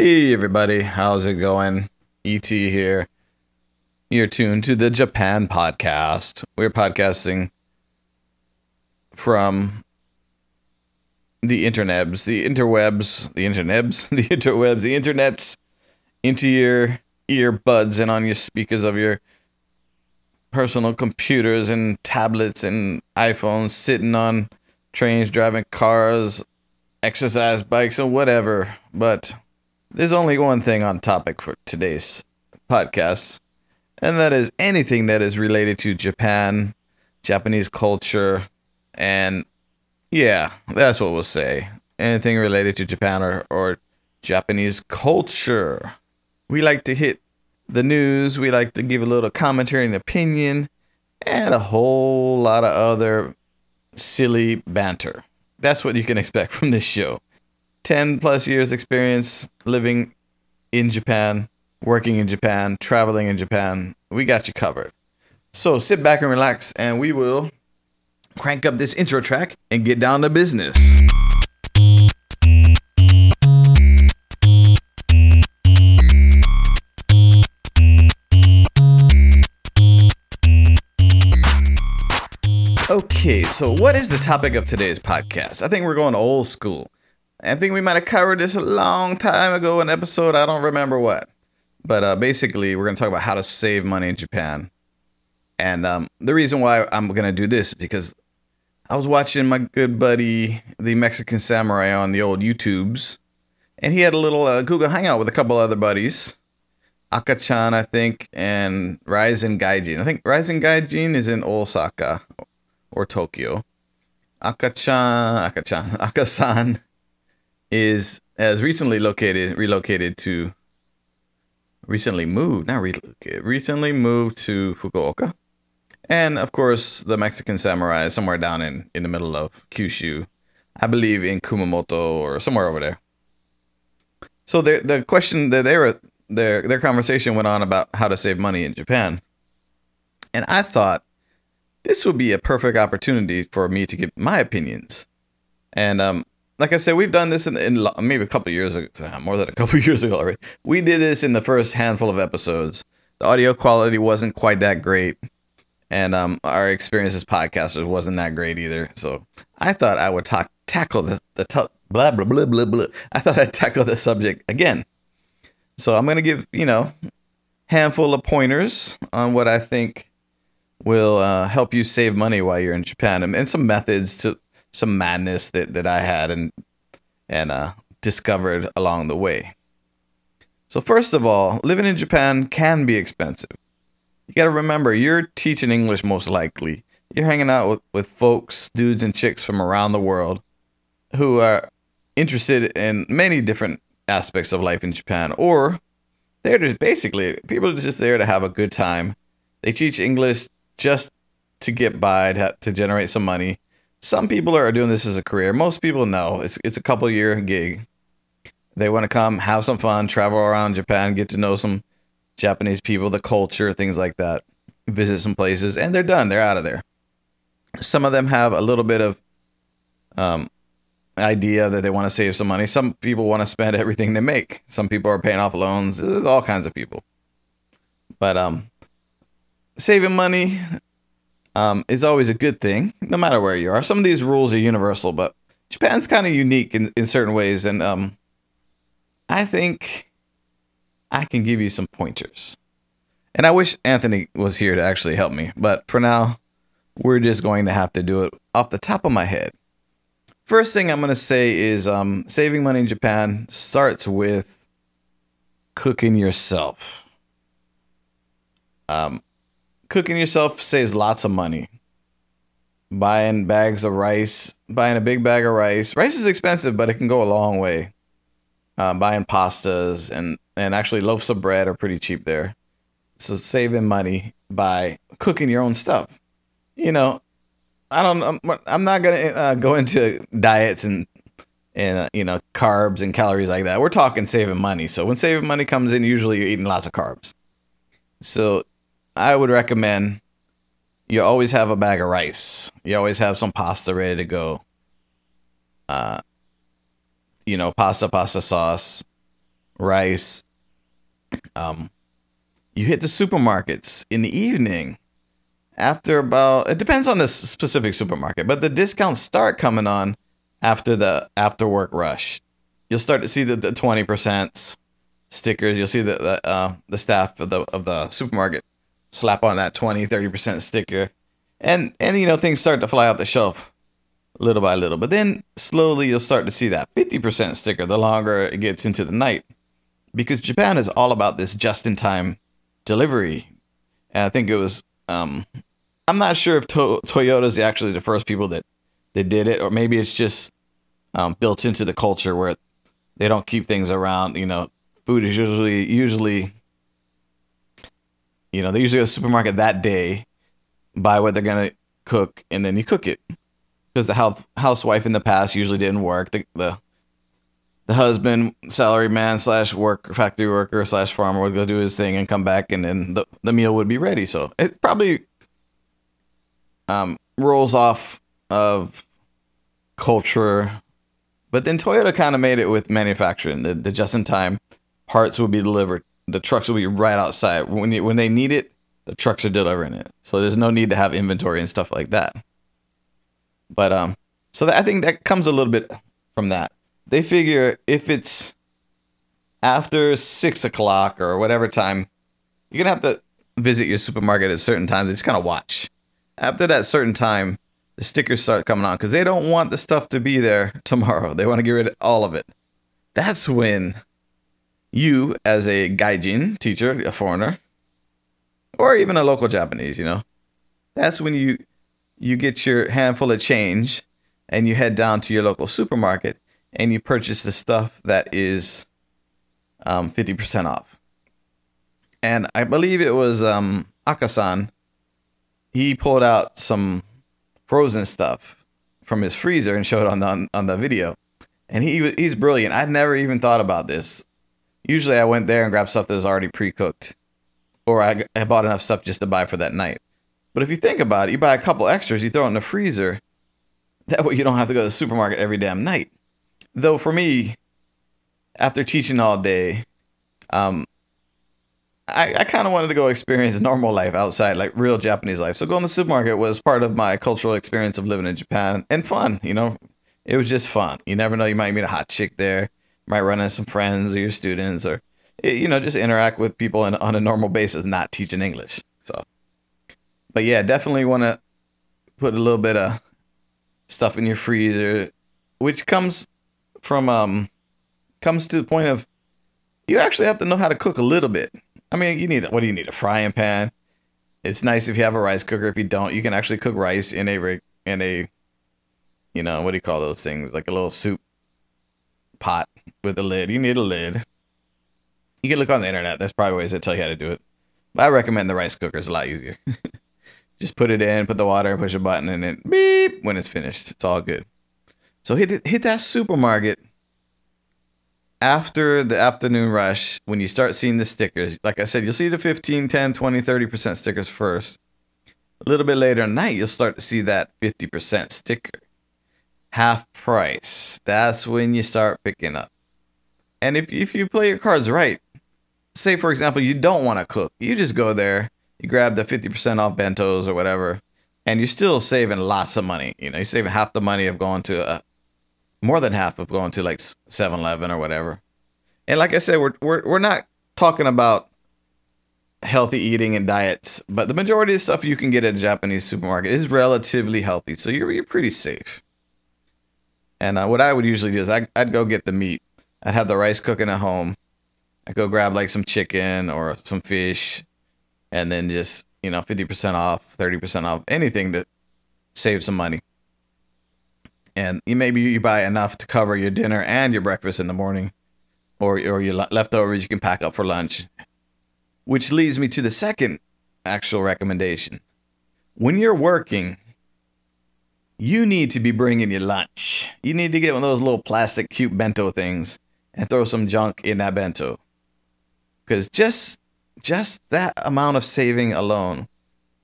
Hey everybody, how's it going? ET here. You're tuned to the Japan podcast. We're podcasting from the internets, the interwebs, the internets, the interwebs, the internets into your earbuds and on your speakers of your personal computers and tablets and iPhones, sitting on trains, driving cars, exercise bikes, and whatever. But there's only one thing on topic for today's podcast, and that is anything that is related to Japan, Japanese culture, and yeah, that's what we'll say. Anything related to Japan or, or Japanese culture. We like to hit the news, we like to give a little commentary and opinion, and a whole lot of other silly banter. That's what you can expect from this show. 10 plus years experience living in Japan, working in Japan, traveling in Japan. We got you covered. So sit back and relax, and we will crank up this intro track and get down to business. Okay, so what is the topic of today's podcast? I think we're going old school. I think we might have covered this a long time ago in an episode. I don't remember what. But uh, basically, we're going to talk about how to save money in Japan. And um, the reason why I'm going to do this is because I was watching my good buddy, the Mexican Samurai, on the old YouTubes. And he had a little uh, Google Hangout with a couple other buddies. Akachan, I think, and Ryzen Gaijin. I think Ryzen Gaijin is in Osaka or Tokyo. Akachan, Akachan, Akasan is has recently located relocated to recently moved, not relocated, recently moved to Fukuoka. And of course, the Mexican samurai is somewhere down in, in the middle of Kyushu. I believe in Kumamoto or somewhere over there. So the the question that they were their their conversation went on about how to save money in Japan. And I thought this would be a perfect opportunity for me to give my opinions. And um, like I said, we've done this in, in maybe a couple years ago, more than a couple years ago already. We did this in the first handful of episodes. The audio quality wasn't quite that great, and um, our experience as podcasters wasn't that great either. So I thought I would talk, tackle the the t- blah blah blah blah blah. I thought I'd tackle the subject again. So I'm gonna give you know handful of pointers on what I think will uh, help you save money while you're in Japan, and, some methods to some madness that, that I had and and uh, discovered along the way. So first of all, living in Japan can be expensive. You got to remember, you're teaching English most likely. You're hanging out with, with folks, dudes and chicks from around the world who are interested in many different aspects of life in Japan, or they're just basically people are just there to have a good time. They teach English just to get by to, to generate some money. Some people are doing this as a career. Most people know it's it's a couple year gig. They want to come, have some fun, travel around Japan, get to know some Japanese people, the culture, things like that. Visit some places, and they're done. They're out of there. Some of them have a little bit of um, idea that they want to save some money. Some people want to spend everything they make. Some people are paying off loans. There's all kinds of people. But um, saving money um, is always a good thing, no matter where you are. Some of these rules are universal, but Japan's kind of unique in, in certain ways. And um, I think I can give you some pointers. And I wish Anthony was here to actually help me. But for now, we're just going to have to do it off the top of my head. First thing I'm going to say is um, saving money in Japan starts with cooking yourself. Um, cooking yourself saves lots of money. Buying bags of rice, buying a big bag of rice. Rice is expensive, but it can go a long way. Uh, buying pastas and and actually loaves of bread are pretty cheap there. So saving money by cooking your own stuff. You know, I don't. I'm, I'm not gonna uh, go into diets and and uh, you know carbs and calories like that. We're talking saving money. So when saving money comes in, usually you're eating lots of carbs. So I would recommend you always have a bag of rice. You always have some pasta ready to go. Uh, you know, pasta, pasta sauce, rice. Um, you hit the supermarkets in the evening after about it depends on the specific supermarket, but the discounts start coming on after the after work rush. You'll start to see the, the 20% stickers. You'll see the the, uh, the staff of the of the supermarket slap on that 20 30% sticker. And and you know things start to fly off the shelf little by little. But then slowly you'll start to see that 50% sticker the longer it gets into the night. Because Japan is all about this just in time delivery. And I think it was um I'm not sure if to- Toyota's actually the first people that they did it, or maybe it's just um, built into the culture where they don't keep things around. You know, food is usually usually you know they usually go to the supermarket that day, buy what they're gonna cook, and then you cook it because the house housewife in the past usually didn't work. The the the husband, salary man slash work factory worker slash farmer would go do his thing and come back, and then the, the meal would be ready. So it probably um, rolls off of culture. But then Toyota kind of made it with manufacturing. The, the just in time parts would be delivered. The trucks will be right outside. When, you, when they need it, the trucks are delivering it. So there's no need to have inventory and stuff like that. But um, so that, I think that comes a little bit from that. They figure if it's after six o'clock or whatever time, you're gonna have to visit your supermarket at certain times. Just kind of watch after that certain time, the stickers start coming on because they don't want the stuff to be there tomorrow. They want to get rid of all of it. That's when you, as a gaijin teacher, a foreigner, or even a local Japanese, you know, that's when you you get your handful of change and you head down to your local supermarket and you purchase the stuff that is um, 50% off. And I believe it was um, Akasan he pulled out some frozen stuff from his freezer and showed on the on the video. And he he's brilliant. I'd never even thought about this. Usually, I went there and grabbed stuff that was already pre cooked, or I, I bought enough stuff just to buy for that night. But if you think about it, you buy a couple extras, you throw it in the freezer. That way, you don't have to go to the supermarket every damn night. Though for me, after teaching all day, um, I, I kind of wanted to go experience normal life outside, like real Japanese life. So going to the supermarket was part of my cultural experience of living in Japan and fun. You know, it was just fun. You never know, you might meet a hot chick there, might run into some friends or your students, or you know, just interact with people in, on a normal basis, not teaching English. So, but yeah, definitely want to put a little bit of stuff in your freezer, which comes from um comes to the point of you actually have to know how to cook a little bit I mean, you need what do you need? A frying pan. It's nice if you have a rice cooker. If you don't, you can actually cook rice in a in a, you know, what do you call those things? Like a little soup pot with a lid. You need a lid. You can look on the internet. There's probably ways that tell you how to do it. But I recommend the rice cooker. It's a lot easier. Just put it in, put the water, push a button, and it beep when it's finished. It's all good. So hit hit that supermarket after the afternoon rush, when you start seeing the stickers, like I said, you'll see the 15, 10, 20, 30% stickers first. A little bit later at night, you'll start to see that 50% sticker. Half price. That's when you start picking up. And if, if you play your cards right, say for example, you don't want to cook, you just go there, you grab the 50% off bentos or whatever, and you're still saving lots of money. You know, you're saving half the money of going to a, more than half of going to like 7-Eleven or whatever. And like I said, we're we're we're not talking about healthy eating and diets, but the majority of stuff you can get at a Japanese supermarket is relatively healthy, so you're you're pretty safe. And uh, what I would usually do is I, I'd go get the meat. I'd have the rice cooking at home. I'd go grab like some chicken or some fish, and then just you know 50% off, 30% off, anything that saves some money and you maybe you buy enough to cover your dinner and your breakfast in the morning, or or your leftovers you can pack up for lunch. Which leads me to the second actual recommendation. When you're working, you need to be bringing your lunch. You need to get one of those little plastic cute bento things and throw some junk in that bento. Cuz just just that amount of saving alone.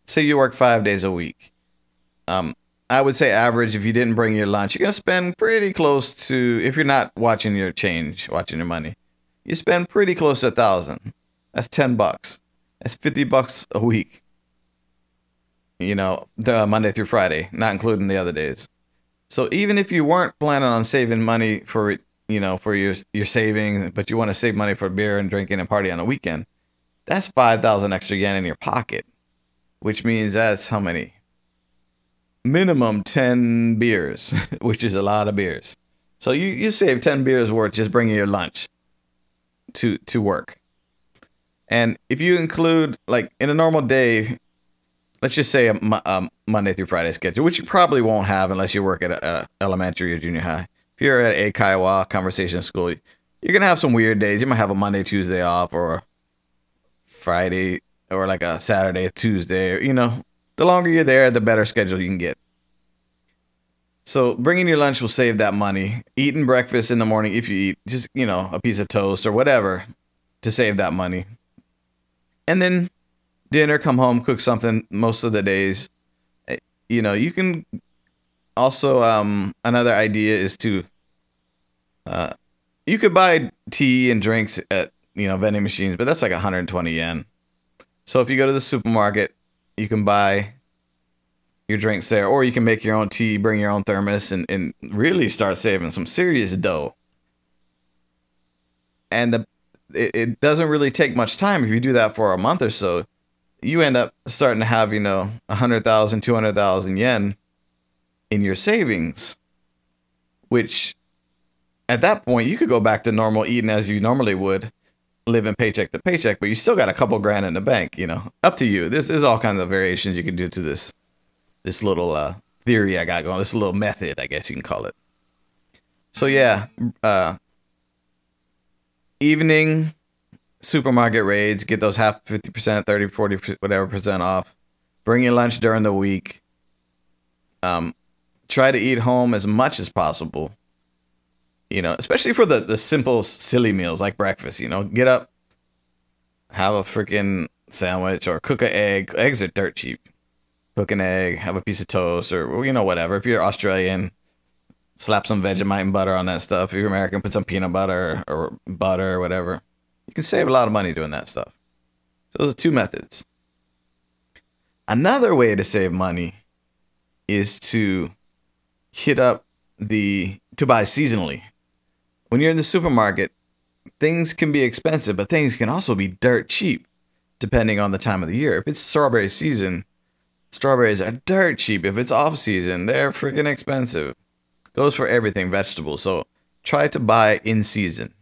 Say you work 5 days a week. Um I would say average if you didn't bring your lunch, you're gonna spend pretty close to if you're not watching your change, watching your money. you spend pretty close to a thousand. That's ten bucks. That's fifty bucks a week. You know, the Monday through Friday, not including the other days. So even if you weren't planning on saving money for you know for your your savings, but you want to save money for beer and drinking and party on the weekend, that's five thousand extra yen in your pocket, which means that's how many? Minimum ten beers, which is a lot of beers. So you you save ten beers worth just bringing your lunch to to work. And if you include like in a normal day, let's just say a, a Monday through Friday schedule, which you probably won't have unless you work at a, a elementary or junior high. You're at a eikaiwa conversation school, you're gonna have some weird days. You might have a Monday, Tuesday off, or Friday, or like a Saturday, Tuesday. You know, the longer you're there, the better schedule you can get. So bringing your lunch will save that money. Eating breakfast in the morning, if you eat just you know a piece of toast or whatever, to save that money. And then dinner, come home, cook something most of the days. Eh, you know, you can also um another idea is to uh you could buy tea and drinks at you know vending machines, but that's like 120 yen. So if you go to the supermarket, you can buy your drinks there, or you can make your own tea, bring your own thermos, and, and really start saving some serious dough. And the it, it doesn't really take much time if you do that for a month or so. You end up starting to have, you know, 100,000, 200,000 yen in your savings, which at that point you could go back to normal eating as you normally would, living paycheck to paycheck, but you still got a couple grand in the bank, you know. Up to you. This is all kinds of variations you can do to this this little uh, theory I got going, this little method, I guess you can call it. So yeah, uh, evening supermarket raids, get those half 50%, 30, 40, whatever percent off. Bring your lunch during the week. Um, try to eat home as much as possible. You know, especially for the, the simple, silly meals like breakfast. You know, get up, have a freaking sandwich or cook an egg. Eggs are dirt cheap cook an egg, have a piece of toast, or you know whatever. If you're Australian, slap some Vegemite and butter on that stuff. If you're American, put some peanut butter or butter or whatever. You can save a lot of money doing that stuff. So those are two methods. Another way to save money is to hit up the to buy seasonally. When you're in the supermarket, things can be expensive, but things can also be dirt cheap depending on the time of the year. If it's strawberry season, Strawberries are dirt cheap. If it's off season, they're freaking expensive. Goes for everything vegetable. So try to buy in season.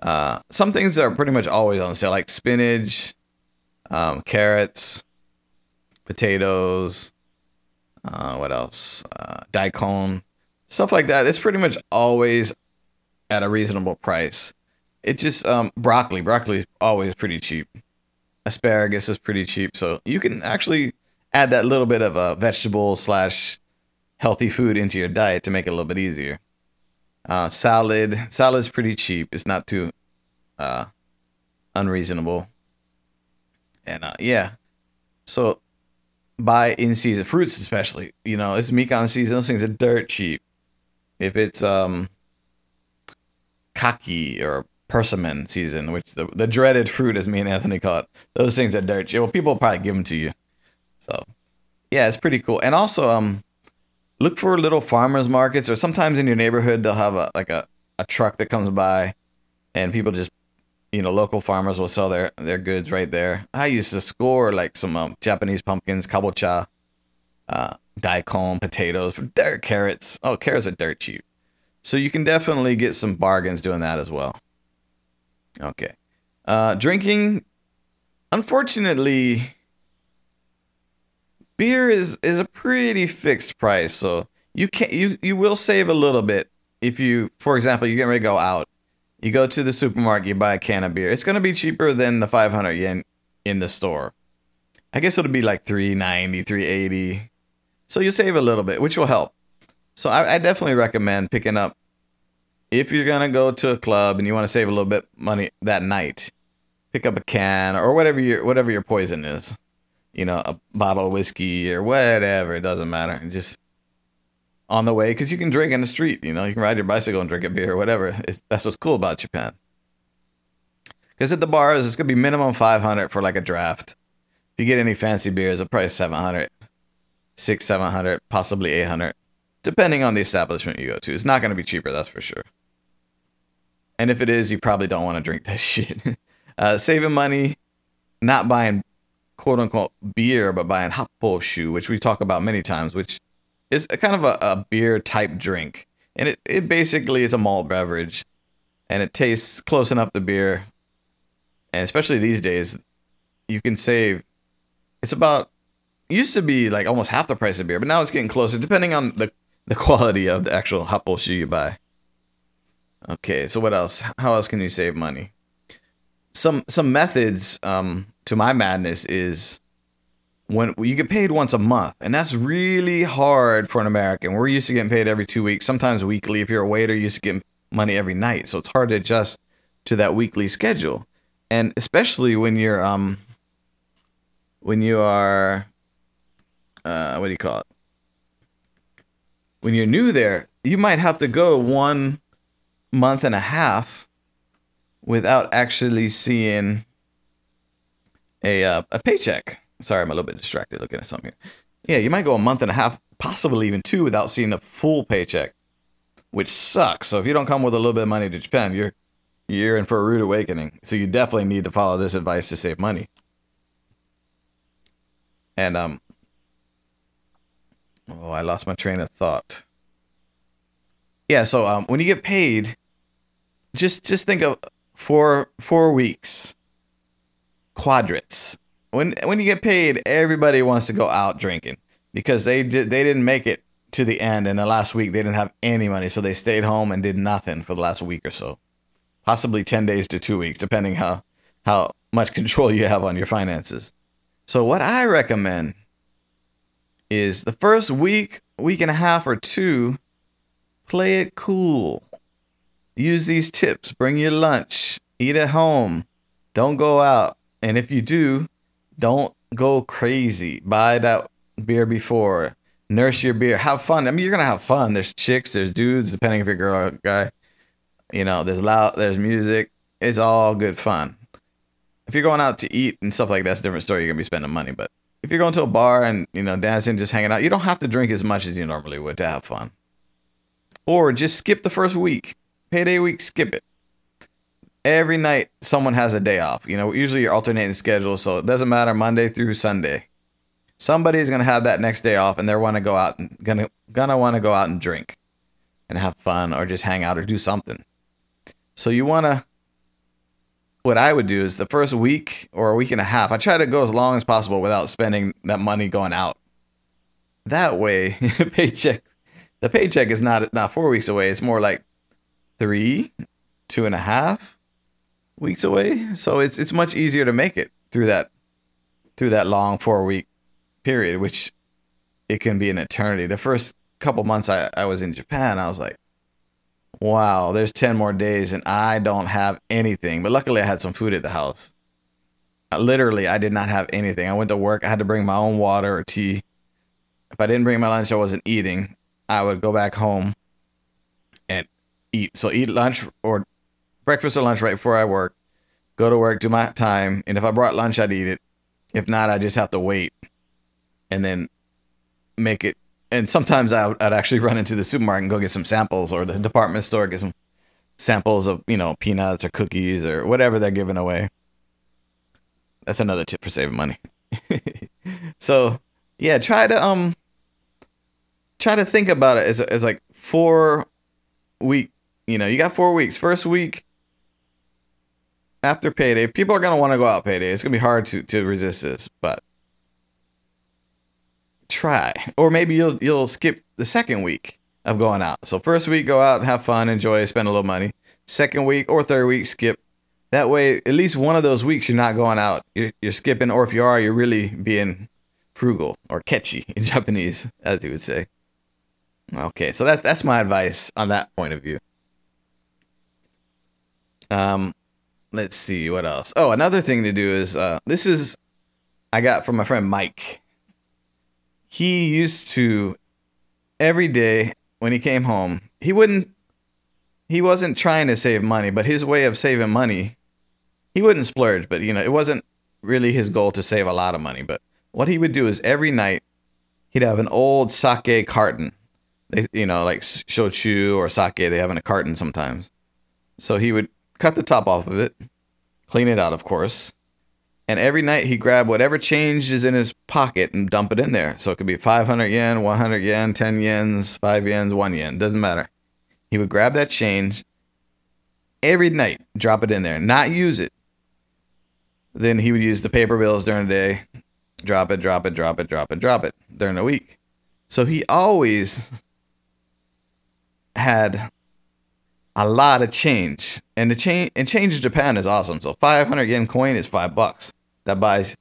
Uh, some things are pretty much always on sale, like spinach, um, carrots, potatoes. Uh, what else? Uh, daikon, stuff like that. It's pretty much always at a reasonable price. It just um, broccoli. Broccoli is always pretty cheap. Asparagus is pretty cheap, so you can actually add that little bit of a vegetable slash healthy food into your diet to make it a little bit easier. Uh, salad, salad's pretty cheap. It's not too uh, unreasonable. And uh, yeah, so buy in season fruits, especially. You know, it's Mikan season. Those things are dirt cheap. If it's um kaki or persimmon season, which the, the dreaded fruit, as me and Anthony call it, those things are dirt. Well, people probably give them to you. So, yeah, it's pretty cool. And also, um, look for little farmers markets, or sometimes in your neighborhood they'll have a like a, a truck that comes by, and people just, you know, local farmers will sell their their goods right there. I used to score like some um, Japanese pumpkins, kabocha, uh, daikon, potatoes, dirt carrots. Oh, carrots are dirt cheap, so you can definitely get some bargains doing that as well. Okay, uh, drinking. Unfortunately, beer is is a pretty fixed price, so you can you you will save a little bit if you, for example, you get ready to go out, you go to the supermarket, you buy a can of beer. It's gonna be cheaper than the 500 yen in the store. I guess it'll be like 390, 380. So you save a little bit, which will help. So I, I definitely recommend picking up if you're gonna go to a club and you want to save a little bit money that night. Pick up a can or whatever your whatever your poison is you know, a bottle of whiskey or whatever. It doesn't matter. Just on the way, because you can drink in the street. You know, you can ride your bicycle and drink a beer or whatever. It's, that's what's cool about Japan. Because at the bars, it's gonna be minimum 500 for like a draft. If you get any fancy beers, it's probably 700, six, 700, possibly 800, depending on the establishment you go to. It's not gonna be cheaper, that's for sure. And if it is, you probably don't want to drink that shit. uh, saving money, not buying quote unquote beer, but buying happoshu, which we talk about many times, which is a kind of a, a beer type drink. And it, it basically is a malt beverage and it tastes close enough to beer. And especially these days, you can save. It's about used to be like almost half the price of beer, but now it's getting closer depending on the the quality of the actual happoshu you buy. Okay, so what else? How else can you save money? Some some methods um, to my madness is when you get paid once a month, and that's really hard for an American. We're used to getting paid every two weeks, sometimes weekly. If you're a waiter, you're used to get money every night, so it's hard to adjust to that weekly schedule, and especially when you're um when you are uh what do you call it when you're new there, you might have to go one month and a half without actually seeing a uh, a paycheck. Sorry, I'm a little bit distracted looking at something. Here. Yeah, you might go a month and a half, possibly even two, without seeing a full paycheck, which sucks. So if you don't come with a little bit of money to Japan, you're you're in for a rude awakening. So you definitely need to follow this advice to save money. And um, oh, I lost my train of thought. Yeah, so um, when you get paid, just just think of four four weeks. Quadrants. When when you get paid everybody wants to go out drinking because they did they didn't make it to the end and the last week they didn't have any money so they stayed home and did nothing for the last week or so. Possibly 10 days to 2 weeks depending how how much control you have on your finances. So what i recommend is the first week week and a half or two play it cool use these tips. Bring your lunch. Eat at home. Don't go out. And if you do, don't go crazy. Buy that beer before. Nurse your beer. Have fun. I mean, you're gonna have fun. There's chicks. There's dudes. Depending if you're a girl or guy. You know, there's loud. There's music. It's all good fun. If you're going out to eat and stuff like that, that's a different story. You're gonna be spending money. But if you're going to a bar and you know dancing, just hanging out, you don't have to drink as much as you normally would to have fun. Or just skip the first week payday week, skip it. Every night, someone has a day off. You know, usually you're alternating schedules, so it doesn't matter Monday through Sunday. Somebody's gonna have that next day off, and they're want to go out and gonna gonna want to go out and drink, and have fun, or just hang out or do something. So you wanna. What I would do is the first week or a week and a half, I try to go as long as possible without spending that money going out. That way, paycheck, the paycheck is not not four weeks away. It's more like three, two and a half weeks away. So it's it's much easier to make it through that through that long four week period, which it can be an eternity. The first couple months I, I was in Japan, I was like, wow, there's 10 more days and I don't have anything. But luckily I had some food at the house. Literally, I did not have anything. I went to work, I had to bring my own water or tea. If I didn't bring my lunch, I wasn't eating. I would go back home and eat. So eat lunch or breakfast or lunch right before I work. Go to work, do my time, and if I brought lunch, I'd eat it. If not, I just have to wait, and then make it. And sometimes I'd, I'd actually run into the supermarket and go get some samples, or the department store get some samples of you know peanuts or cookies or whatever they're giving away. That's another tip for saving money. so yeah, try to um try to think about it as as like four week you know, you got four weeks. First week after payday, people are gonna want to go out payday. It's gonna be hard to to resist this, but try. Or maybe you'll you'll skip the second week of going out. So first week, go out, have fun, enjoy, spend a little money. Second week or third week, skip. That way, at least one of those weeks, you're not going out. You're, you're skipping, or if you are, you're really being frugal or kechi in Japanese, as you would say. Okay, so that's that's my advice on that point of view. Um, let's see what else. Oh, another thing to do is uh, this is I got from my friend Mike. He used to every day when he came home, he wouldn't he wasn't trying to save money, but his way of saving money he wouldn't splurge, but you know, it wasn't really his goal to save a lot of money. But what he would do is every night he'd have an old sake carton. They, you know, like shochu or sake, they have in a carton sometimes. So he would cut the top off of it, clean it out, of course, and every night he grab whatever change is in his pocket and dump it in there. So it could be 500 yen, 100 yen, 10 yens, 5 yens, 1 yen, doesn't matter. He would grab that change every night, drop it in there, not use it. Then he would use the paper bills during the day, drop it, drop it, drop it, drop it, drop it during the week. So he always had a lot of change. And the change and change in Japan is awesome. So 500 yen coin is 5 bucks that buys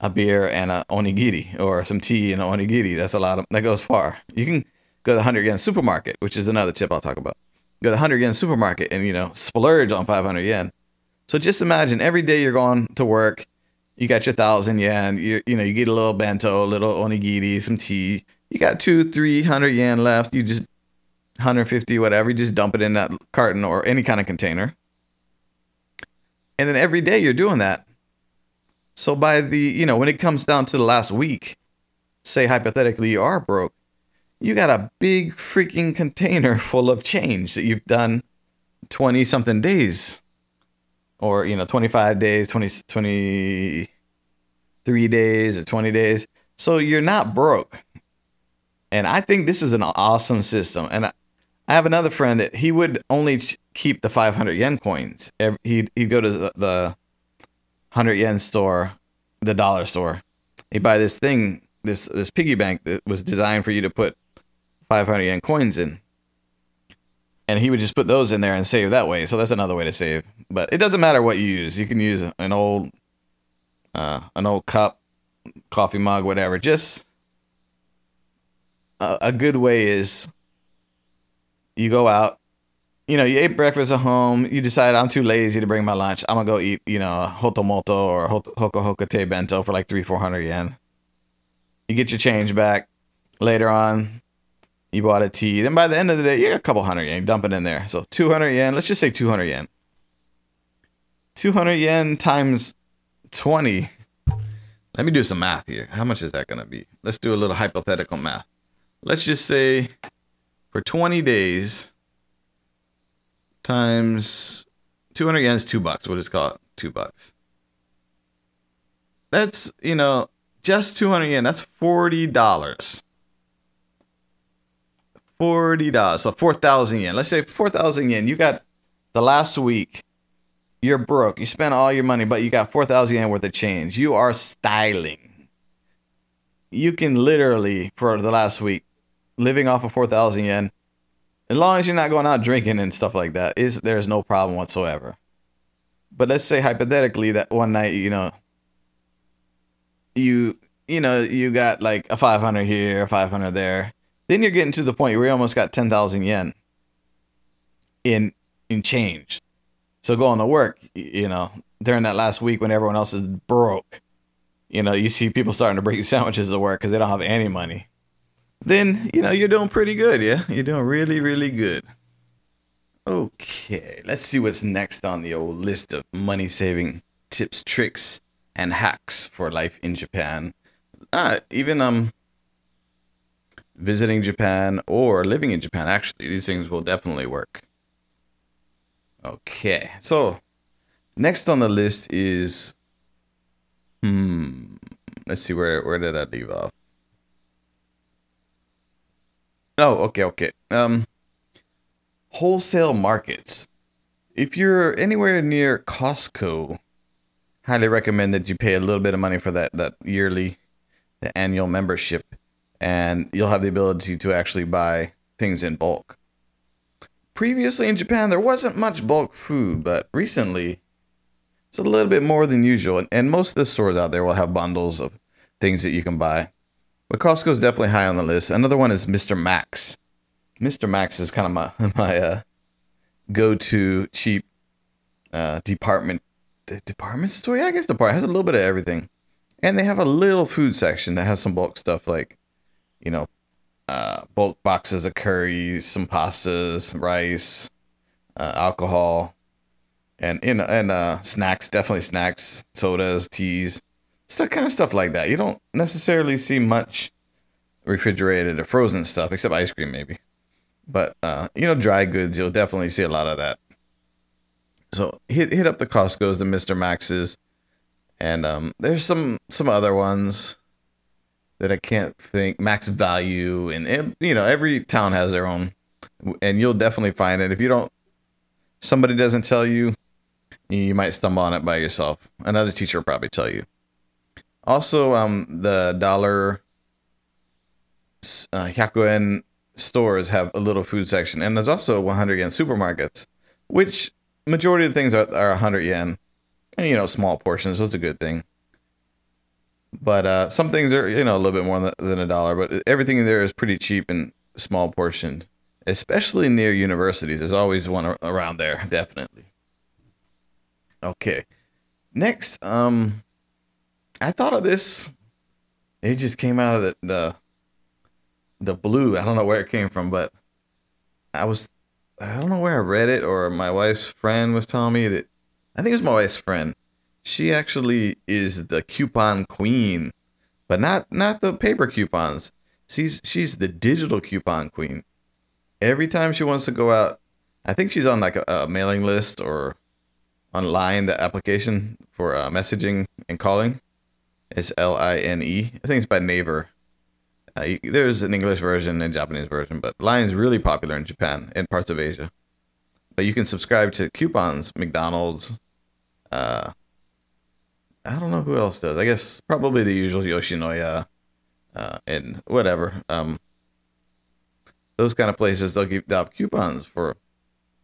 a beer and a onigiri or some tea and a onigiri. That's a lot of that goes far. You can go to the 100 yen supermarket, which is another tip I'll talk about. Go to the 100 yen supermarket and you know splurge on 500 yen. So just imagine every day you're going to work, you got your thousand yen. You you know you get a little bento, a little onigiri, some tea. You got two, three hundred yen left. You just 150, whatever. You just dump it in that carton or any kind of container. And then every day you're doing that so by the, you know, when it comes down to the last week, say hypothetically you are broke, you got a big freaking container full of change that you've done 20 something days or, you know, 25 days, 20, 23 days or 20 days. So you're not broke. And I think this is an awesome system. And I, I have another friend that he would only keep the 500 yen coins. He'd, he'd go to the, the 100 yen store, the dollar store. You buy this thing, this this piggy bank that was designed for you to put 500 yen coins in. And he would just put those in there and save that way. So that's another way to save. But it doesn't matter what you use. You can use an old uh, an old cup, coffee mug, whatever. Just a, a good way is you go out, you know, you ate breakfast at home. You decide I'm too lazy to bring my lunch. I'm gonna go eat, you know, Hotto Motto or hoko hoka te bento for like three, four hundred yen. You get your change back later on. You bought a tea. Then by the end of the day, you got a couple hundred yen. Dump it in there. So 200 yen. Let's just say 200 yen. 200 yen times 20. Let me do some math here. How much is that to be? Let's do a little hypothetical math. Let's just say for 20 days, times 200 yen is two bucks. We'll just call it two bucks. That's, you know, just 200 yen. That's $40. $40. So 4,000 yen. Let's say 4,000 yen. You got the last week. You're broke. You spent all your money, but you got 4,000 yen worth of change. You are styling. You can literally, for the last week, living off of 4,000 yen, as long as you're not going out drinking and stuff like that, is there's no problem whatsoever. But let's say hypothetically that one night, you know, you you know you got like a 500 here, a 500 there. Then you're getting to the point where you almost got 10,000 yen in in change. So going to work, you know, during that last week when everyone else is broke, you know, you see people starting to bring sandwiches to work because they don't have any money then you know you're doing pretty good. Yeah, you're doing really, really good. Okay, let's see what's next on the old list of money saving tips, tricks, and hacks for life in Japan. Uh, even um visiting Japan or living in Japan. Actually, these things will definitely work. Okay, so next on the list is hmm. Let's see where where did I leave off? Oh, okay, okay. Um, wholesale markets. If you're anywhere near Costco, highly recommend that you pay a little bit of money for that that yearly, the annual membership, and you'll have the ability to actually buy things in bulk. Previously in Japan, there wasn't much bulk food, but recently, it's a little bit more than usual. And, and most of the stores out there will have bundles of things that you can buy. But Costco is definitely high on the list. Another one is Mr. Max. Mr. Max is kind of my my uh, go-to cheap uh, department department store. Yeah, I guess department has a little bit of everything, and they have a little food section that has some bulk stuff like, you know, uh, bulk boxes of curries, some pastas, rice, uh, alcohol, and know, and uh, snacks, definitely snacks, sodas, teas, stuff, kind of stuff like that. You don't necessarily see much refrigerated or frozen stuff, except ice cream maybe. But uh, you know, dry goods, you'll definitely see a lot of that. So hit hit up the Costco's, the Mister Maxes, and um, there's some some other ones that I can't think. Max Value, and, and you know, every town has their own, and you'll definitely find it if you don't. Somebody doesn't tell you, you might stumble on it by yourself. Another teacher will probably tell you. Also, um, the dollar uh, Hyakuen stores have a little food section, and there's also 100 yen supermarkets, which majority of the things are, are 100 yen. And, you know, small portions, so it's a good thing. But uh, some things are, you know, a little bit more than a dollar, but everything there is pretty cheap and small portions, especially near universities. There's always one around there, definitely. Okay. Next, um, I thought of this. It just came out of the, the the blue. I don't know where it came from, but I was I don't know where I read it or my wife's friend was telling me that I think it was my wife's friend. She actually is the coupon queen, but not not the paper coupons. She's she's the digital coupon queen. Every time she wants to go out, I think she's on like a, a mailing list or online the application for uh, messaging and calling. It's L I N E. I think it's by Naver. Uh, there's an English version and Japanese version, but LINE's really popular in Japan and parts of Asia. But you can subscribe to coupons, McDonald's. Uh, I don't know who else does. I guess probably the usual Yoshinoya, uh, and whatever. Um, those kind of places they'll give have coupons for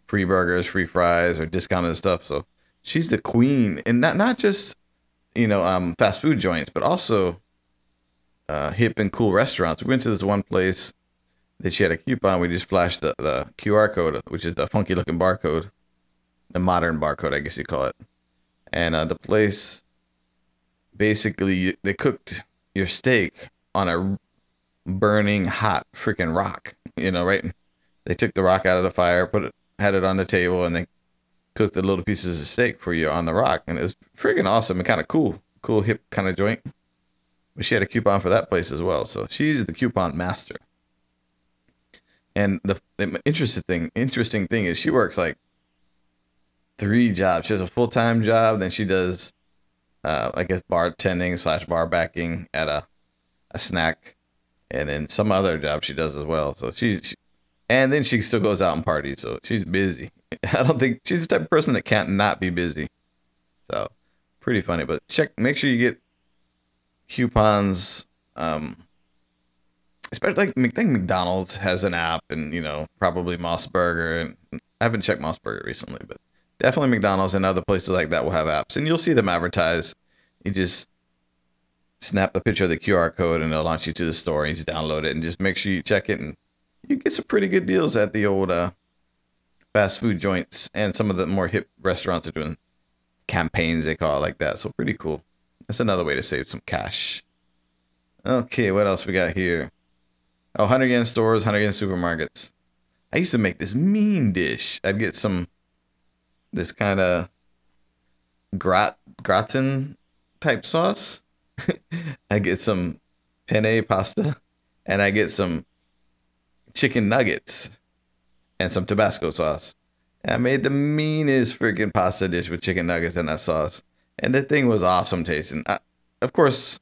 free burgers, free fries, or discounted stuff. So she's the queen, and not not just you know um, fast food joints, but also uh, hip and cool restaurants. We went to this one place that she had a coupon. We just flashed the, the QR code, which is the funky looking barcode, the modern barcode, I guess you call it. And uh, the place basically they cooked your steak on a burning hot freaking rock. You know, right? They took the rock out of the fire, put it, had it on the table, and they cooked the little pieces of steak for you on the rock, and it was freaking awesome and kind of cool, cool hip kind of joint. But she had a coupon for that place as well. So she's the coupon master. And the, the interesting thing, interesting thing is she works like three jobs. She has a full time job, then she does, uh, I guess, bartending slash bar backing at a, a snack, and then some other job she does as well. So she, she, and then she still goes out and parties. So she's busy. I don't think she's the type of person that can't not be busy. So pretty funny. But check, make sure you get coupons. Um, especially like I think McDonald's has an app, and you know probably MOS Burger, and I haven't checked MOS Burger recently, but definitely McDonald's and other places like that will have apps, and you'll see them advertise. You just snap a picture of the QR code, and it'll launch you to the store, and you just download it, and just make sure you check it, and you get some pretty good deals at the old uh, fast food joints, and some of the more hip restaurants are doing campaigns they call it like that. So pretty cool. That's another way to save some cash. Okay, what else we got here? Oh, 100 yen stores, 100 yen supermarkets. I used to make this mean dish. I'd get some, this kind of grat, gratin type sauce. I get some penne pasta and I get some chicken nuggets and some Tabasco sauce. And I made the meanest freaking pasta dish with chicken nuggets and that sauce and the thing was awesome tasting. I, of course,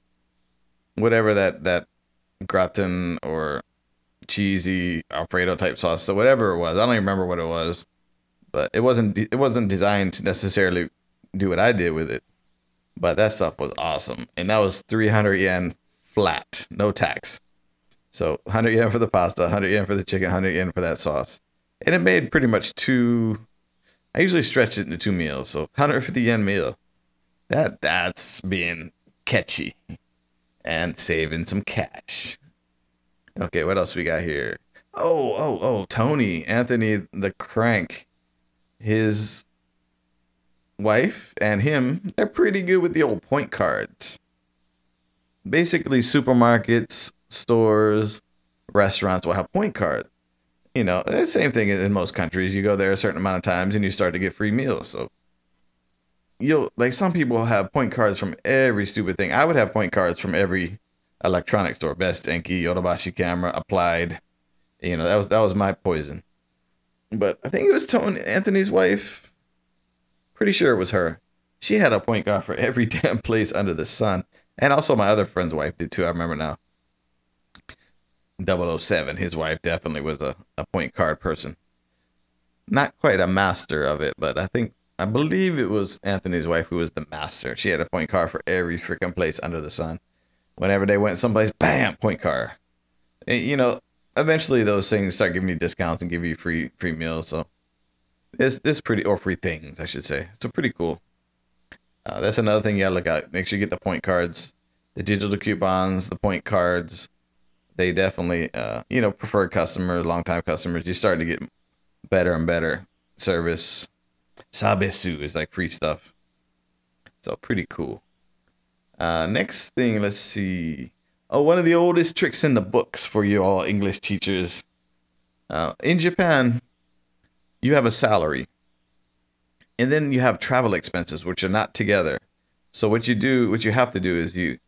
whatever that that gratin or cheesy Alfredo type sauce, so whatever it was, I don't even remember what it was, but it wasn't it wasn't designed to necessarily do what I did with it. But that stuff was awesome, and that was 300 yen flat, no tax. So 100 yen for the pasta, 100 yen for the chicken, 100 yen for that sauce, and it made pretty much two. I usually stretch it into two meals, so 150 yen meal that that's being kechi and saving some cash. Okay, what else we got here? Oh, oh, oh, Tony, Anthony the Crank. His wife and him, they're pretty good with the old point cards. Basically, supermarkets, stores, restaurants will have point cards. You know, the same thing in most countries. You go there a certain amount of times and you start to get free meals. So you'll like some people have point cards from every stupid thing. I would have point cards from every electronic store, Best Denki, Yodobashi Camera, Applied. You know, that was that was my poison. But I think it was Tony Anthony's wife. Pretty sure it was her. She had a point card for every damn place under the sun. And also my other friend's wife did too, I remember now. 007, his wife definitely was a, a point card person. Not quite a master of it, but I think I believe it was Anthony's wife who was the master. She had a point card for every freaking place under the sun. Whenever they went someplace, bam, point card. And, you know, eventually those things start giving you discounts and give you free free meals. So it's this pretty or free things, I should say. So pretty cool. Uh, that's another thing you gotta look at. Make sure you get the point cards, the digital coupons, the point cards. They definitely, uh, you know, preferred customers, long time customers. You start to get better and better service. Sabesu is like free stuff. So pretty cool. Uh, next thing, let's see. Oh, one of the oldest tricks in the books for you all English teachers. Uh, in Japan, you have a salary, and then you have travel expenses, which are not together. So what you do, what you have to do is you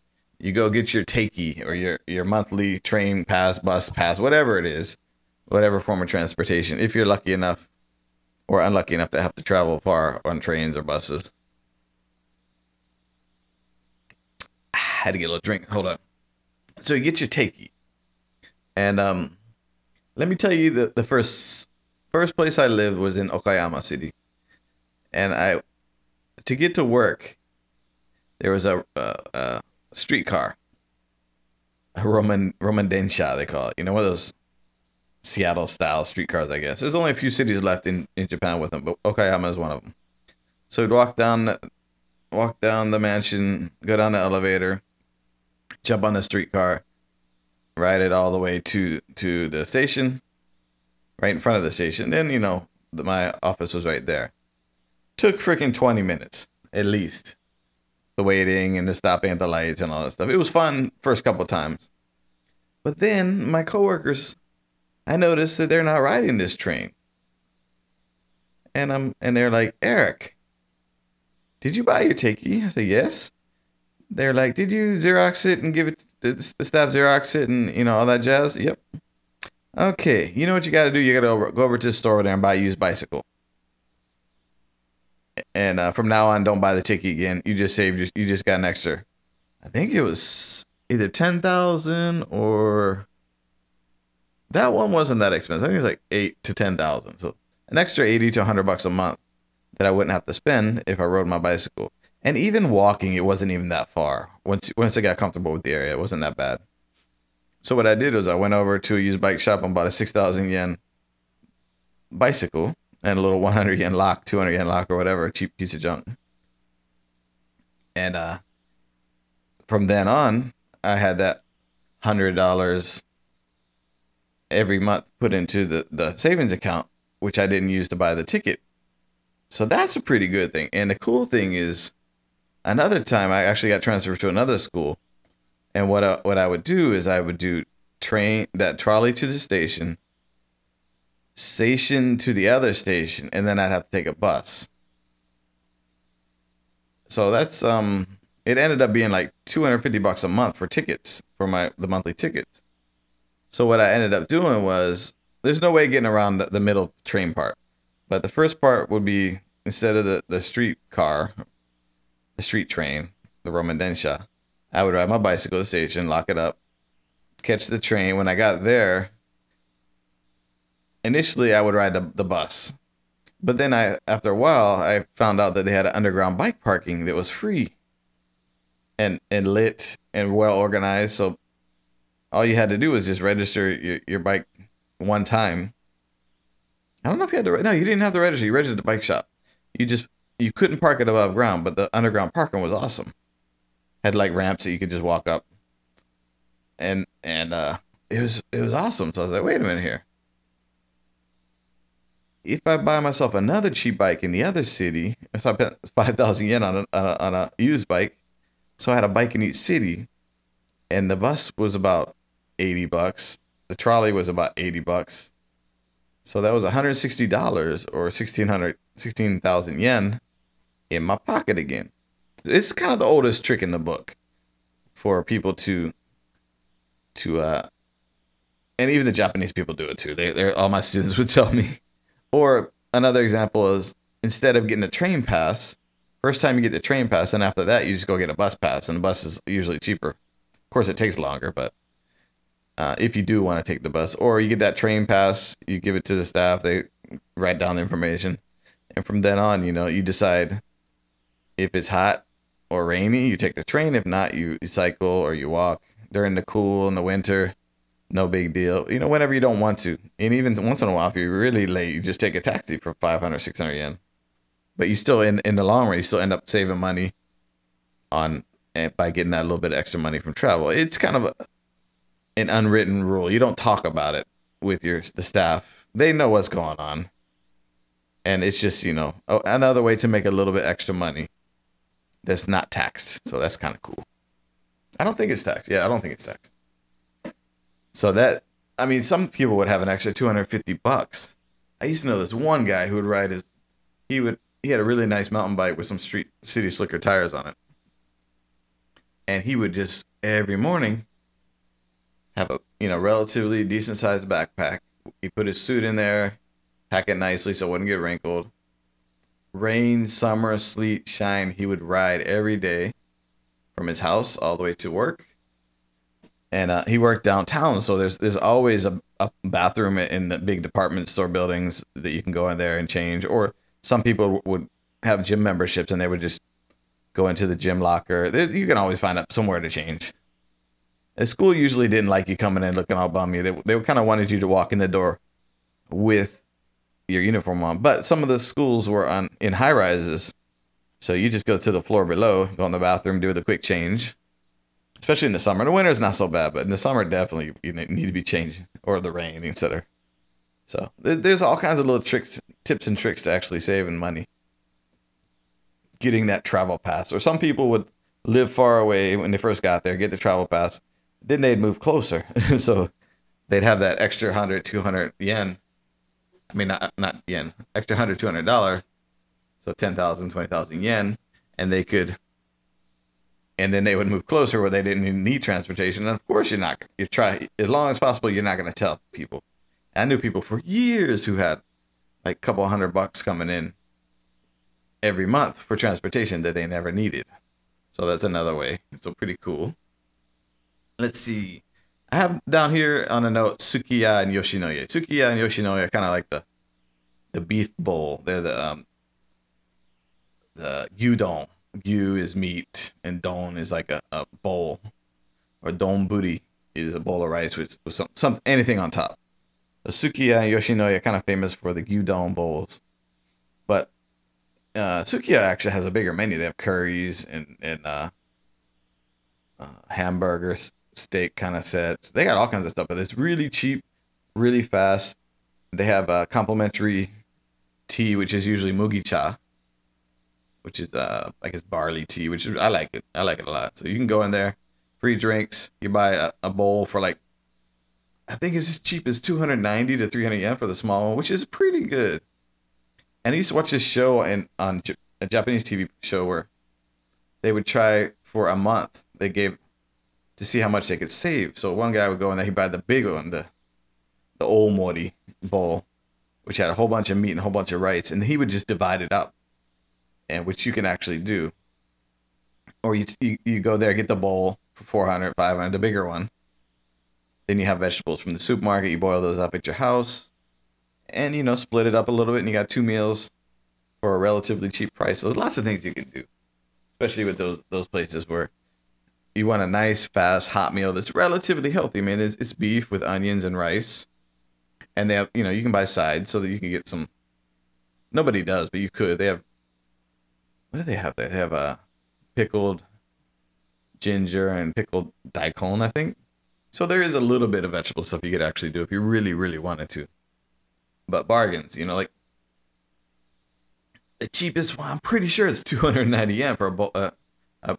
you go get your teiki or your your monthly train pass, bus pass, whatever it is, whatever form of transportation. If you're lucky enough or unlucky enough to have to travel far on trains or buses. I had to get a little drink. Hold on. So you get your teiki, and um, let me tell you the the first first place I lived was in Okayama City, and I to get to work, there was a, a, a streetcar, a Romen Romen Densha they call it. You know, one of those Seattle style streetcars, I guess. There's only a few cities left in, in Japan with them, but Okayama is one of them. So we'd walk down, walk down the mansion, go down the elevator, jump on the streetcar, ride it all the way to to the station, right in front of the station. Then you know the, my office was right there. Took freaking twenty minutes at least, the waiting and the stopping at the lights and all that stuff. It was fun first couple times, but then my coworkers, I noticed that they're not riding this train, and I'm and they're like Eric. Did you buy your teiki? I said yes they're like, "Did you Xerox it and give it to the staff Xerox it and you know all that jazz?" Yep. Okay, you know what you got to do? You got to go, go over to the store there and buy a used bicycle. And uh, from now on, don't buy the ticket again. You just saved. You just got an extra. I think it was either ten thousand or that one wasn't that expensive. I think it was like eight to ten thousand. So an extra eighty to hundred bucks a month that I wouldn't have to spend if I rode my bicycle. And even walking, it wasn't even that far. Once once I got comfortable with the area, it wasn't that bad. So what I did was I went over to a used bike shop and bought a six thousand yen bicycle and a little one hundred yen lock, two hundred yen lock, or whatever, a cheap piece of junk. And uh, from then on, I had that hundred dollars every month put into the the savings account, which I didn't use to buy the ticket. So that's a pretty good thing. And the cool thing is another time I actually got transferred to another school, and what I, what I would do is I would do train that trolley to the station, station to the other station, and then I'd have to take a bus. So that's um, it ended up being like two hundred fifty bucks a month for tickets for my the monthly tickets. So what I ended up doing was there's no way getting around the, the middle train part, but the first part would be instead of the the street car the street train, the Romen Densha. I would ride my bicycle to the station, lock it up, catch the train. When I got there, initially I would ride the, the bus. But then I after a while I found out that they had an underground bike parking that was free and and lit and well organized. So all you had to do was just register your, your bike one time. I don't know if you had to no, you didn't have to register, you registered the bike shop. You just you couldn't park it above ground, but the underground parking was awesome. Had like ramps that you could just walk up, and and uh, it was it was awesome. So I was like, wait a minute here. If I buy myself another cheap bike in the other city, if I spent five thousand yen on a, on a on a used bike, so I had a bike in each city, and the bus was about eighty bucks. The trolley was about eighty bucks. So that was $160 or 1600 16,000 yen in my pocket again. It's kind of the oldest trick in the book for people to to uh and even the Japanese people do it too. They they all my students would tell me. Or another example is instead of getting a train pass, first time you get the train pass, and after that you just go get a bus pass, and the bus is usually cheaper. Of course, it takes longer, but uh, if you do want to take the bus, or you get that train pass, you give it to the staff, they write down the information, and from then on, you know, you decide if it's hot or rainy, you take the train. If not, you, you cycle or you walk during the cool in the winter. No big deal. You know, whenever you don't want to. And even once in a while, if you're really late, you just take a taxi for 500, 600 yen. But you still, in, in the long run, you still end up saving money on eh, by getting that little bit of extra money from travel. It's kind of a, an unwritten rule. You don't talk about it with your the staff. They know what's going on. And it's just, you know, another way to make a little bit extra money that's not taxed. So that's kind of cool. I don't think it's taxed. Yeah, I don't think it's taxed. So that I mean, some people would have an extra 250 bucks. I used to know this one guy who would ride his he would he had a really nice mountain bike with some street city slicker tires on it. And he would just every morning have a you know relatively decent sized backpack. He put his suit in there, pack it nicely so it wouldn't get wrinkled rain, summer, sleet, shine, he would ride every day from his house all the way to work. And uh, he worked downtown, so there's there's always a, a bathroom in the big department store buildings that you can go in there and change. Or some people would have gym memberships and they would just go into the gym locker. You can always find up somewhere to change. The school usually didn't like you coming in looking all bummy. They they kind of wanted you to walk in the door with your uniform on. But some of the schools were on in high rises, so you just go to the floor below, go in the bathroom, do the quick change. Especially in the summer. The winter is not so bad, but in the summer definitely you need to be changing or the rain, etc. So there's all kinds of little tricks, tips and tricks to actually saving money. Getting that travel pass, or some people would live far away when they first got there, get the travel pass, then they'd move closer, so they'd have that extra 100, 200 yen I mean, not, not yen, extra hundred, two hundred dollars, so 10,000, 20,000 yen, and they could, and then they would move closer where they didn't even need transportation. And of course, you're not, you try as long as possible. You're not going to tell people. I knew people for years who had like a couple hundred bucks coming in every month for transportation that they never needed. So that's another way. So pretty cool. Let's see. I have down here on a note Sukiya and Yoshinoya. Sukiya and Yoshinoya kind of like the the beef bowl. They're the um the gyudon. Gyu is meat and don is like a, a bowl. Or don buri is a bowl of rice with, with some, some anything on top. Sukiya and Yoshinoya are kind of famous for the gyudon bowls. But uh, Sukiya actually has a bigger menu. They have curries and and uh, uh, hamburgers steak kind of sets. They got all kinds of stuff, but it's really cheap, really fast. They have a complimentary tea, which is usually mugi cha, which is uh I guess barley tea, which is, I like it. I like it a lot. So you can go in there, free drinks. You buy a, a bowl for like I think it's as cheap as 290 to 300 yen for the small one, which is pretty good. And I used to watch this show and on a Japanese TV show where they would try for a month. They gave to see how much they could save. So one guy would go in there, he'd buy the big one, the the oomori bowl, which had a whole bunch of meat and a whole bunch of rice, and he would just divide it up, and which you can actually do. Or you, you, you go there, get the bowl for 400, 500, the bigger one. Then you have vegetables from the supermarket. You boil those up at your house, and you know split it up a little bit, and you got two meals for a relatively cheap price. So there's lots of things you can do, especially with those those places where you want a nice, fast, hot meal that's relatively healthy. I mean, it's, it's beef with onions and rice, and they have you know you can buy sides so that you can get some. Nobody does, but you could. They have. What do they have there? They have a pickled ginger and pickled daikon, I think. So there is a little bit of vegetable stuff you could actually do if you really, really wanted to. But bargains, you know, like the cheapest one, I'm pretty sure it's 290 yen for a, uh,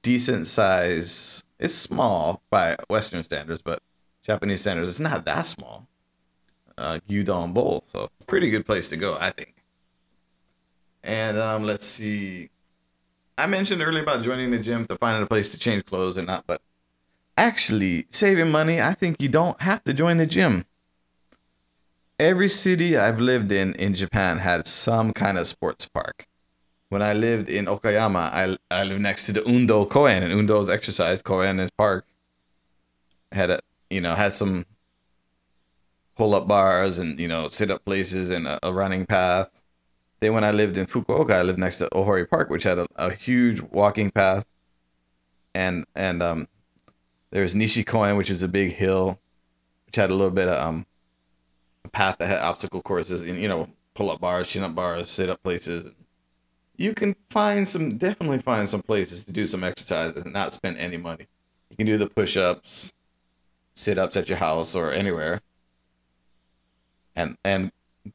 decent size. It's small by Western standards, but Japanese standards, it's not that small. Uh, gyudon bowl, so pretty good place to go, I think. And um, let's see. I mentioned earlier about joining the gym to find a place to change clothes and not, but actually saving money, I think you don't have to join the gym. Every city I've lived in in Japan had some kind of sports park. When I lived in Okayama, I, I lived next to the Undo Koen, and Undo's exercise, Koen is park. Had a you know had some pull up bars and you know sit up places and a, a, running path. Then when I lived in Fukuoka, I lived next to Ohori Park, which had a, a huge walking path, and and um, there's Nishikoen, which is a big hill, which had a little bit of um a path that had obstacle courses and you know pull up bars, chin up bars, sit up places. You can find some definitely find some places to do some exercise and not spend any money. You can do the push ups, sit ups at your house or anywhere. And and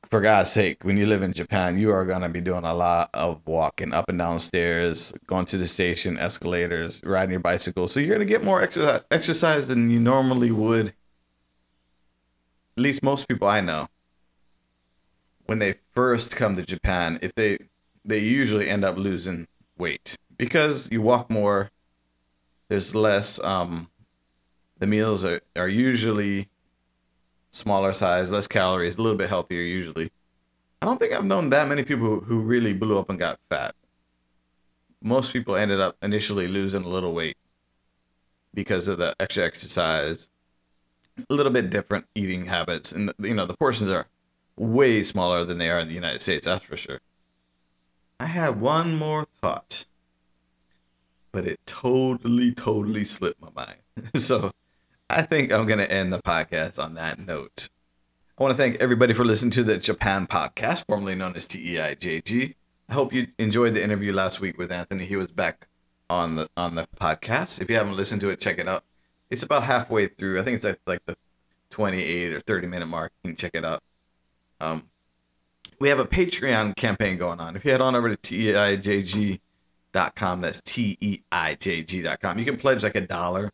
for God's sake, when you live in Japan, you are gonna be doing a lot of walking up and down stairs, going to the station, escalators, riding your bicycle. So you're gonna get more exercise exercise than you normally would at least most people I know, when they first come to Japan, if they they usually end up losing weight because you walk more. There's less. Um, the meals are, are usually smaller size, less calories, a little bit healthier usually. I don't think I've known that many people who, really blew up and got fat. Most people ended up initially losing a little weight because of the extra exercise a little bit different eating habits, and you know the portions are way smaller than they are in the United States. That's for sure. I had one more thought, but it totally, totally slipped my mind. so I think I'm going to end the podcast on that note. I want to thank everybody for listening to the Japan podcast, formerly known as TEIJG. I hope you enjoyed the interview last week with Anthony. He was back on the on the podcast. If you haven't listened to it, check it out it's about halfway through. I think it's at like the 28 or 30 minute mark. You can check it out. Um, we have a Patreon campaign going on. If you head on over to teijg.com, that's T E I J G.com, you can pledge like a dollar,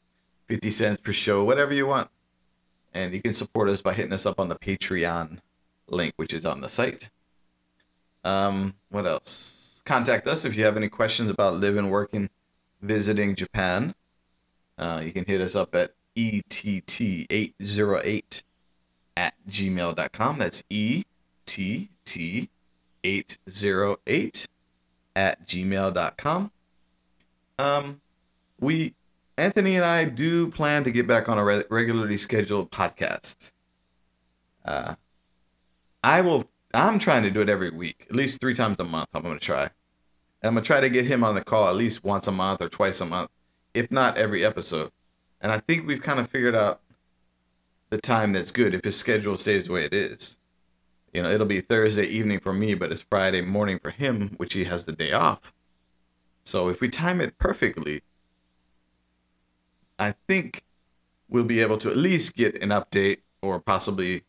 50 cents per show, whatever you want. And you can support us by hitting us up on the Patreon link, which is on the site. Um, what else? Contact us if you have any questions about living, working, visiting Japan. Uh, you can hit us up at ETT808 at gmail.com. That's ETT808 at gmail.com. Um, we, Anthony and I do plan to get back on a re- regularly scheduled podcast. Uh, I will, I'm trying to do it every week, at least three times a month. I'm going to try. And I'm going to try to get him on the call at least once a month or twice a month if not every episode. And I think we've kind of figured out the time that's good if his schedule stays the way it is. You know, it'll be Thursday evening for me, but it's Friday morning for him, which he has the day off. So if we time it perfectly, I think we'll be able to at least get an update or possibly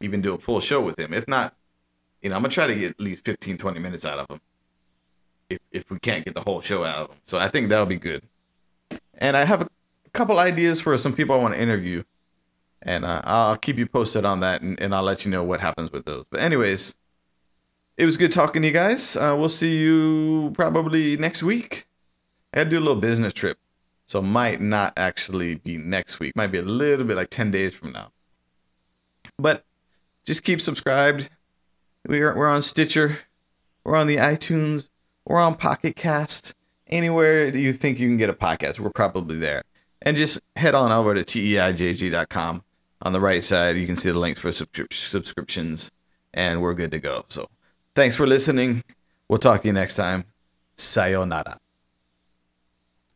even do a full show with him. If not, you know, I'm going to try to get at least 15, 20 minutes out of him if, if we can't get the whole show out of him. So I think that'll be good and I have a couple ideas for some people I want to interview, and uh, I'll keep you posted on that, and, and, I'll let you know what happens with those. But anyways, it was good talking to you guys. Uh, we'll see you probably next week. I had to do a little business trip, so might not actually be next week. Might be a little bit like ten days from now. But just keep subscribed. We're we're on Stitcher, we're on the iTunes, we're on Pocket Cast anywhere you think you can get a podcast, we're probably there. And just head on over to teijg.com. On the right side, you can see the links for subscriptions, and we're good to go. So thanks for listening. We'll talk to you next time. Sayonara.